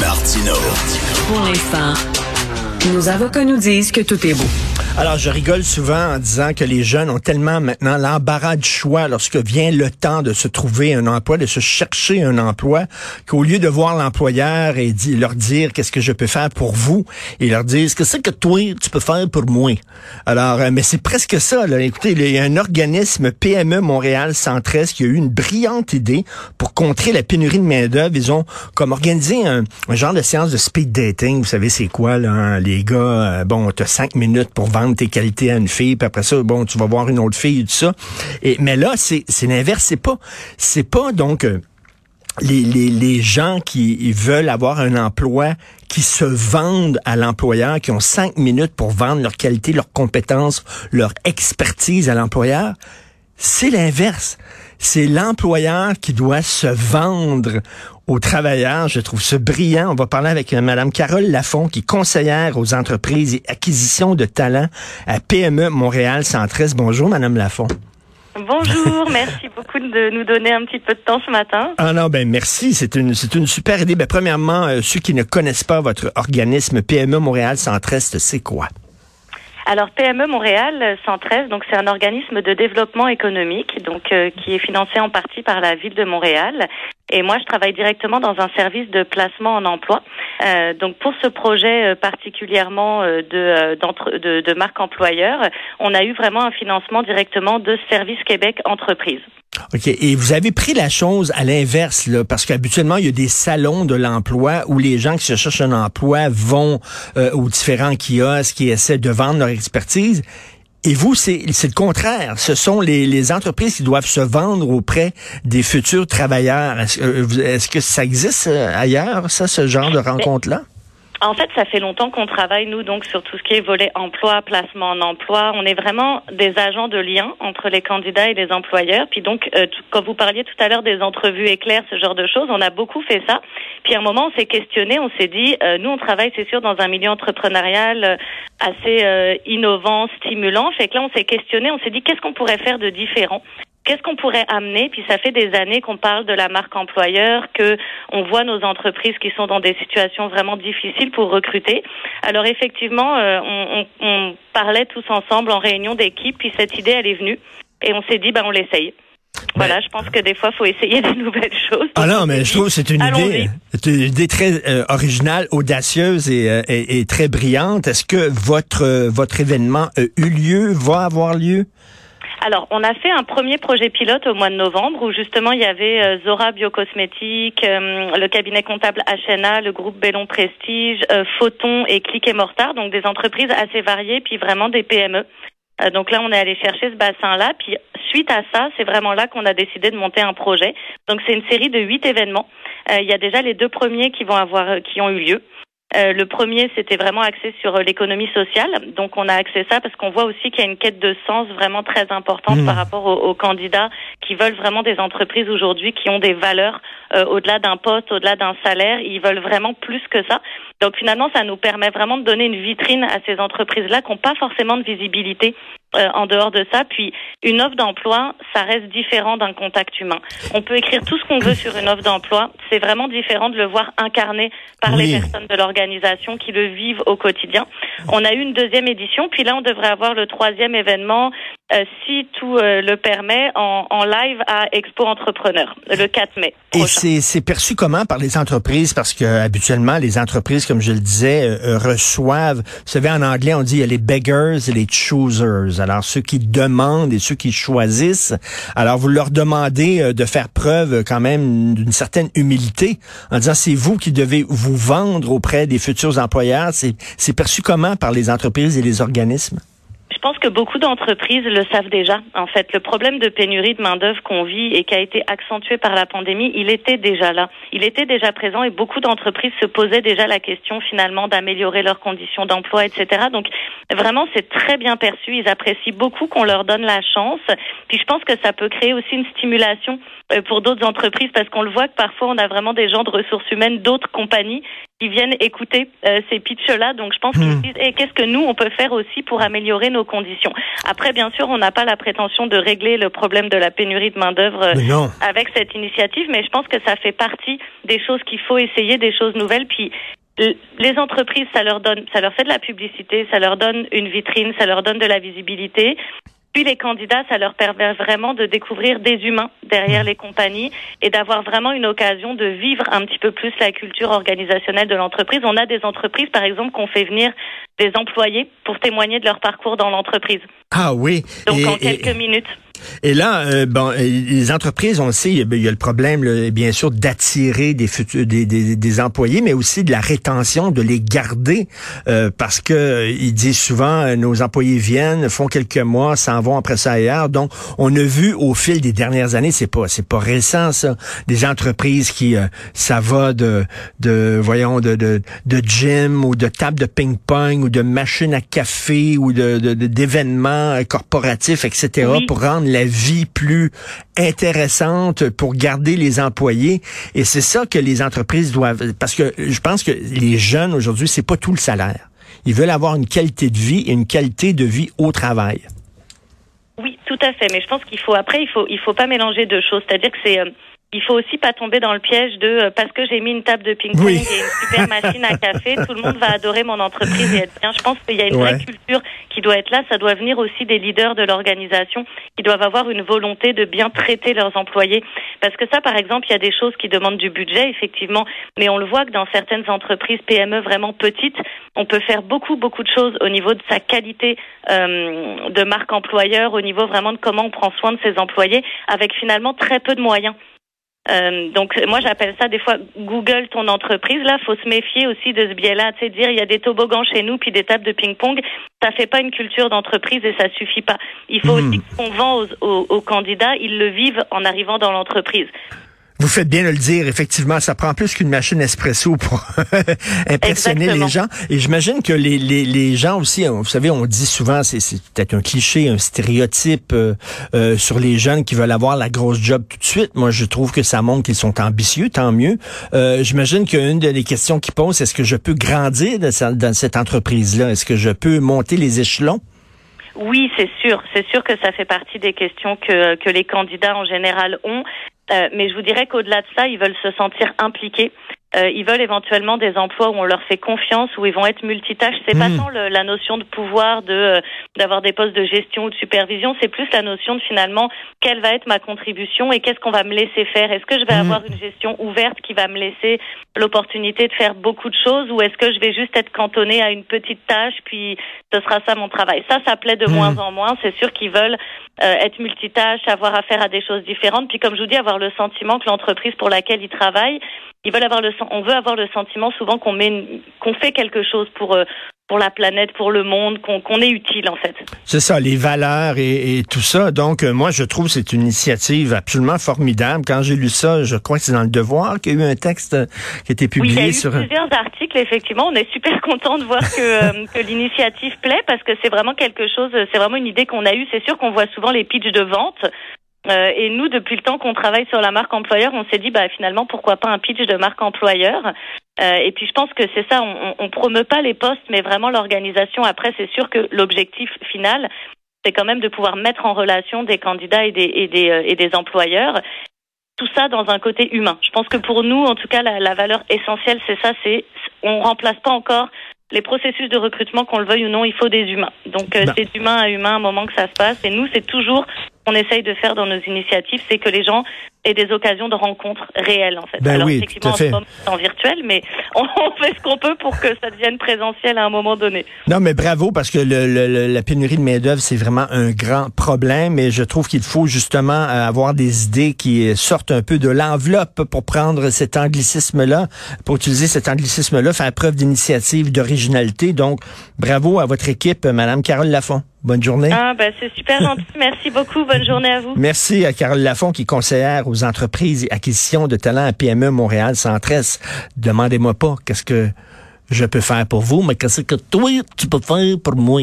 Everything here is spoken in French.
Martino. Pour l'instant, nos avocats nous disent que tout est beau. Alors, je rigole souvent en disant que les jeunes ont tellement maintenant l'embarras du choix lorsque vient le temps de se trouver un emploi, de se chercher un emploi, qu'au lieu de voir l'employeur et leur dire qu'est-ce que je peux faire pour vous, ils leur disent qu'est-ce que toi tu peux faire pour moi. Alors, euh, mais c'est presque ça. Là. Écoutez, il y a un organisme PME Montréal Centresse qui a eu une brillante idée pour contrer la pénurie de main d'œuvre. Ils ont comme organisé un, genre de séance de speed dating. Vous savez c'est quoi là, hein? les gars. Euh, bon, t'as cinq minutes pour vendre tes qualités à une fille, puis après ça, bon, tu vas voir une autre fille tout ça. Et, mais là, c'est, c'est l'inverse. C'est pas, c'est pas donc euh, les, les, les gens qui veulent avoir un emploi qui se vendent à l'employeur, qui ont cinq minutes pour vendre leur qualité, leurs compétences, leur expertise à l'employeur. C'est l'inverse. C'est l'employeur qui doit se vendre aux travailleurs. Je trouve ça brillant. On va parler avec euh, Mme Carole Lafont, qui est conseillère aux entreprises et acquisition de talents à PME Montréal Centriste. Bonjour, Mme Lafont. Bonjour, merci beaucoup de nous donner un petit peu de temps ce matin. Ah non, ben merci, c'est une c'est une super idée. Ben premièrement, euh, ceux qui ne connaissent pas votre organisme PME Montréal Centriste, c'est quoi? Alors PME Montréal 113, donc c'est un organisme de développement économique, donc euh, qui est financé en partie par la ville de Montréal. Et moi, je travaille directement dans un service de placement en emploi. Euh, donc pour ce projet euh, particulièrement de, de, de marque employeur, on a eu vraiment un financement directement de Service Québec Entreprise. OK. Et vous avez pris la chose à l'inverse, là, parce qu'habituellement, il y a des salons de l'emploi où les gens qui se cherchent un emploi vont euh, aux différents kiosques qui essaient de vendre leur expertise. Et vous, c'est le contraire. Ce sont les, les, entreprises qui doivent se vendre auprès des futurs travailleurs. Est-ce euh, est que ça existe euh, ailleurs, ça, ce genre de rencontre-là? En fait, ça fait longtemps qu'on travaille, nous, donc, sur tout ce qui est volet emploi, placement en emploi. On est vraiment des agents de lien entre les candidats et les employeurs. Puis donc, euh, quand vous parliez tout à l'heure des entrevues éclairs, ce genre de choses, on a beaucoup fait ça. Puis à un moment, on s'est questionné, on s'est dit, euh, nous, on travaille, c'est sûr, dans un milieu entrepreneurial euh, assez innovant, stimulant. Fait que là, on s'est questionné, on s'est dit, qu'est-ce qu'on pourrait faire de différent? Qu'est-ce qu'on pourrait amener? Puis ça fait des années qu'on parle de la marque employeur, que on voit nos entreprises qui sont dans des situations vraiment difficiles pour recruter. Alors effectivement, euh, on, on, parlait tous ensemble en réunion d'équipe, puis cette idée elle est venue et on s'est dit ben on l'essaye. Voilà, je pense que des fois, il faut essayer des nouvelles choses. Ah non, mais je trouve que c'est une idée, une idée très euh, originale, audacieuse et, euh, et, et, très brillante. Est-ce que votre votre événement a eu lieu, va avoir lieu? Alors, on a fait un premier projet pilote au mois de novembre où justement il y avait euh, Zora Biocosmétique, euh, le cabinet comptable HNA, le groupe Bellon Prestige, euh, Photon et Click et Mortar, donc des entreprises assez variées, puis vraiment des PME. donc là, on est allé chercher ce bassin-là, puis suite à ça, c'est vraiment là qu'on a décidé de monter un projet. Donc c'est une série de huit événements. Il y a déjà les deux premiers qui vont avoir, qui ont eu lieu. Euh, le premier, c'était vraiment axé sur euh, l'économie sociale. Donc, on a axé ça parce qu'on voit aussi qu'il y a une quête de sens vraiment très importante mmh. par rapport aux, candidats qui veulent vraiment des entreprises aujourd'hui qui ont des valeurs euh, au-delà d'un poste, au-delà d'un salaire. Ils veulent vraiment plus que ça. Donc, finalement, ça nous permet vraiment de donner une vitrine à ces entreprises-là qui n'ont pas forcément de visibilité en dehors de ça. Puis, une offre d'emploi, ça reste différent d'un contact humain. On peut écrire tout ce qu'on veut sur une offre d'emploi. C'est vraiment différent de le voir incarné par les personnes de l'organisation qui le vivent au quotidien. On a eu une deuxième édition, puis là on devrait avoir le troisième événement, euh, si tout euh, le permet, en, en, live à Expo Entrepreneur, le 4 mai. Et c'est perçu comment par les entreprises? Parce que habituellement, les entreprises, comme je le disais, euh, reçoivent, vous savez, en anglais, on dit il y a les beggars et les choosers. Alors, ceux qui demandent et ceux qui choisissent. Alors, vous leur demandez de faire preuve quand même d'une certaine humilité en disant c'est vous qui devez vous vendre auprès des futurs employeurs, c'est perçu comment par les entreprises et les organismes? Je pense que beaucoup d'entreprises le savent déjà. En fait, le problème de pénurie de main-d'œuvre qu'on vit et qui a été accentué par la pandémie, il était déjà là. Il était déjà présent et beaucoup d'entreprises se posaient déjà la question finalement d'améliorer leurs conditions d'emploi, etc. Donc vraiment, c'est très bien perçu. Ils apprécient beaucoup qu'on leur donne la chance. Puis je pense que ça peut créer aussi une stimulation euh, pour d'autres entreprises parce qu'on le voit que parfois on a vraiment des gens de ressources humaines d'autres compagnies ils viennent écouter euh, ces pitchs-là. Donc je pense qu'ils hmm. disent et qu'est-ce que nous on peut faire aussi pour améliorer nos conditions? Après, bien sûr, on n'a pas la prétention de régler le problème de la pénurie de main d'œuvre euh, avec cette initiative, mais je pense que ça fait partie des choses qu'il faut essayer, des choses nouvelles. Puis les entreprises, ça leur donne, ça leur fait de la publicité, ça leur donne une vitrine, ça leur donne de la visibilité. Puis les candidats, ça leur permet vraiment de découvrir des humains derrière mmh. les compagnies et d'avoir vraiment une occasion de vivre un petit peu plus la culture organisationnelle de l'entreprise. On a des entreprises, par exemple, qu'on fait venir des employés pour témoigner de leur parcours dans l'entreprise. Ah oui. Donc en quelques minutes. Et là, euh, bon, les entreprises, on le sait, il y a le problème, bien sûr, d'attirer des, futurs, des, des, des, employés, mais aussi de la rétention, de les garder, euh, parce que ils disent souvent, euh, nos employés viennent, font quelques mois, s'en vont après ça ailleurs. Donc, on a vu au fil des dernières années, c'est pas, c'est pas récent ça, des entreprises qui, ça va de, de, voyons, de, de, de gym ou de table de ping-pong ou de machine à café ou de, d'événements corporatifs, etc., pour rendre la vie plus intéressante pour garder les employés. Et c'est ça que les entreprises doivent, parce que je pense que les jeunes aujourd'hui, c'est pas tout le salaire. Ils veulent avoir une qualité de vie et une qualité de vie au travail. Oui, tout à fait. Mais je pense qu'il faut après, il faut il faut pas mélanger deux choses. C'est-à-dire que c'est euh, il faut aussi pas tomber dans le piège de euh, parce que j'ai mis une table de ping-pong et une super machine à café, tout le monde va adorer mon entreprise et être bien. Je pense qu'il y a une vraie culture qui doit être là. Ça doit venir aussi des leaders de l'organisation qui doivent avoir une volonté de bien traiter leurs employés. Parce que ça, par exemple, il y a des choses qui demandent du budget, effectivement, mais on le voit que dans certaines entreprises PME vraiment petites, on peut faire beaucoup, beaucoup de choses au niveau de sa qualité euh, de marque employeur, au niveau vraiment de comment on prend soin de ses employés, avec finalement très peu de moyens. Euh, donc moi j'appelle ça des fois Google ton entreprise. Là, faut se méfier aussi de ce biais-là, tu sais dire il y a des toboggans chez nous puis des tables de ping-pong. Ça fait pas une culture d'entreprise et ça suffit pas. Il faut hmm. aussi qu'on vend aux, aux candidats, ils le vivent en arrivant dans l'entreprise. Vous faites bien de le dire, effectivement, ça prend plus qu'une machine espresso pour impressionner les gens. Et j'imagine que les, les, les, gens aussi, vous savez, on dit souvent, c'est peut-être un cliché, un stéréotype euh, euh, sur les jeunes qui veulent avoir la grosse job tout de suite. Moi, je trouve que ça montre qu'ils sont ambitieux, tant mieux. Euh, j'imagine qu'une des questions qu'ils posent, est-ce que je peux grandir dans cette entreprise-là? Est-ce que je peux monter les échelons? Oui, c'est sûr. C'est sûr que ça fait partie des questions que, que les candidats en général ont. Euh, mais je vous dirais qu'au-delà de ça, ils veulent se sentir impliqués. Euh, ils veulent éventuellement des emplois où on leur fait confiance, où ils vont être multitâches. C'est pas hmm. tant la notion de pouvoir, de euh, d'avoir des postes de gestion ou de supervision. C'est plus la notion de finalement quelle va être ma contribution et qu'est-ce qu'on va me laisser faire. Est-ce que je vais hmm. avoir une gestion ouverte qui va me laisser l'opportunité de faire beaucoup de choses, ou est-ce que je vais juste être cantonné à une petite tâche puis ce sera ça mon travail? Ça, ça plaît de hmm. moins en moins. C'est sûr qu'ils veulent euh, être multitâches, avoir affaire à des choses différentes. Puis comme je vous dis, avoir le sentiment que l'entreprise pour laquelle ils travaillent, ils veulent avoir le, on veut avoir le sentiment souvent qu'on met, qu'on fait quelque chose pour euh, pour la planète, pour le monde, qu'on est utile en fait. C'est ça, les valeurs et, tout ça. Donc euh, moi, je trouve c'est une initiative absolument formidable. Quand j'ai lu ça, je crois que c'est dans le Devoir qu'il y a eu un texte euh, qui a été publié oui, il y a eu sur plusieurs articles. Effectivement, on est super content de voir que, que l'initiative plaît parce que c'est vraiment quelque chose, c'est vraiment une idée qu'on a eue. C'est sûr qu'on voit souvent les pitchs de vente. Euh, et nous, depuis le temps qu'on travaille sur la marque employeur, on s'est dit, bah finalement, pourquoi pas un pitch de marque employeur? Euh, Et puis, je pense que c'est ça, on, on promeut pas les postes, mais vraiment l'organisation. Après, c'est sûr que l'objectif final, c'est quand même de pouvoir mettre en relation des candidats et des, et des, euh, et des employeurs. Tout ça dans un côté humain. Je pense que pour nous, en tout cas, la, la valeur essentielle, c'est ça, c'est on remplace pas encore les processus de recrutement, qu'on le veuille ou non, il faut des humains. Donc euh, bah. c'est d'humain à humain un moment que ça se passe. Et nous, c'est toujours qu'on essaye de faire dans nos initiatives, c'est que les gens aient des occasions de rencontres réelles, en fait. Ben Alors, effectivement, en, en virtuel, mais on, fait ce qu'on peut pour que ça devienne présentiel à un moment donné. Non, mais bravo, parce que le, la pénurie de main-d'œuvre, c'est vraiment un grand problème. Et je trouve qu'il faut justement euh, avoir des idées qui sortent un peu de l'enveloppe pour prendre cet anglicisme-là, pour utiliser cet anglicisme-là, faire preuve d'initiative, d'originalité. Donc, bravo à votre équipe, Madame Carole Lafont. Bonne journée. Ah, ben, c'est super gentil. Merci beaucoup. Bonne journée à vous. Merci à Carole Lafont, qui est conseillère entreprises et acquisitions de talents à PME Montréal Centresse. Demandez-moi pas qu'est-ce que je peux faire pour vous, mais qu'est-ce que toi, tu peux faire pour moi?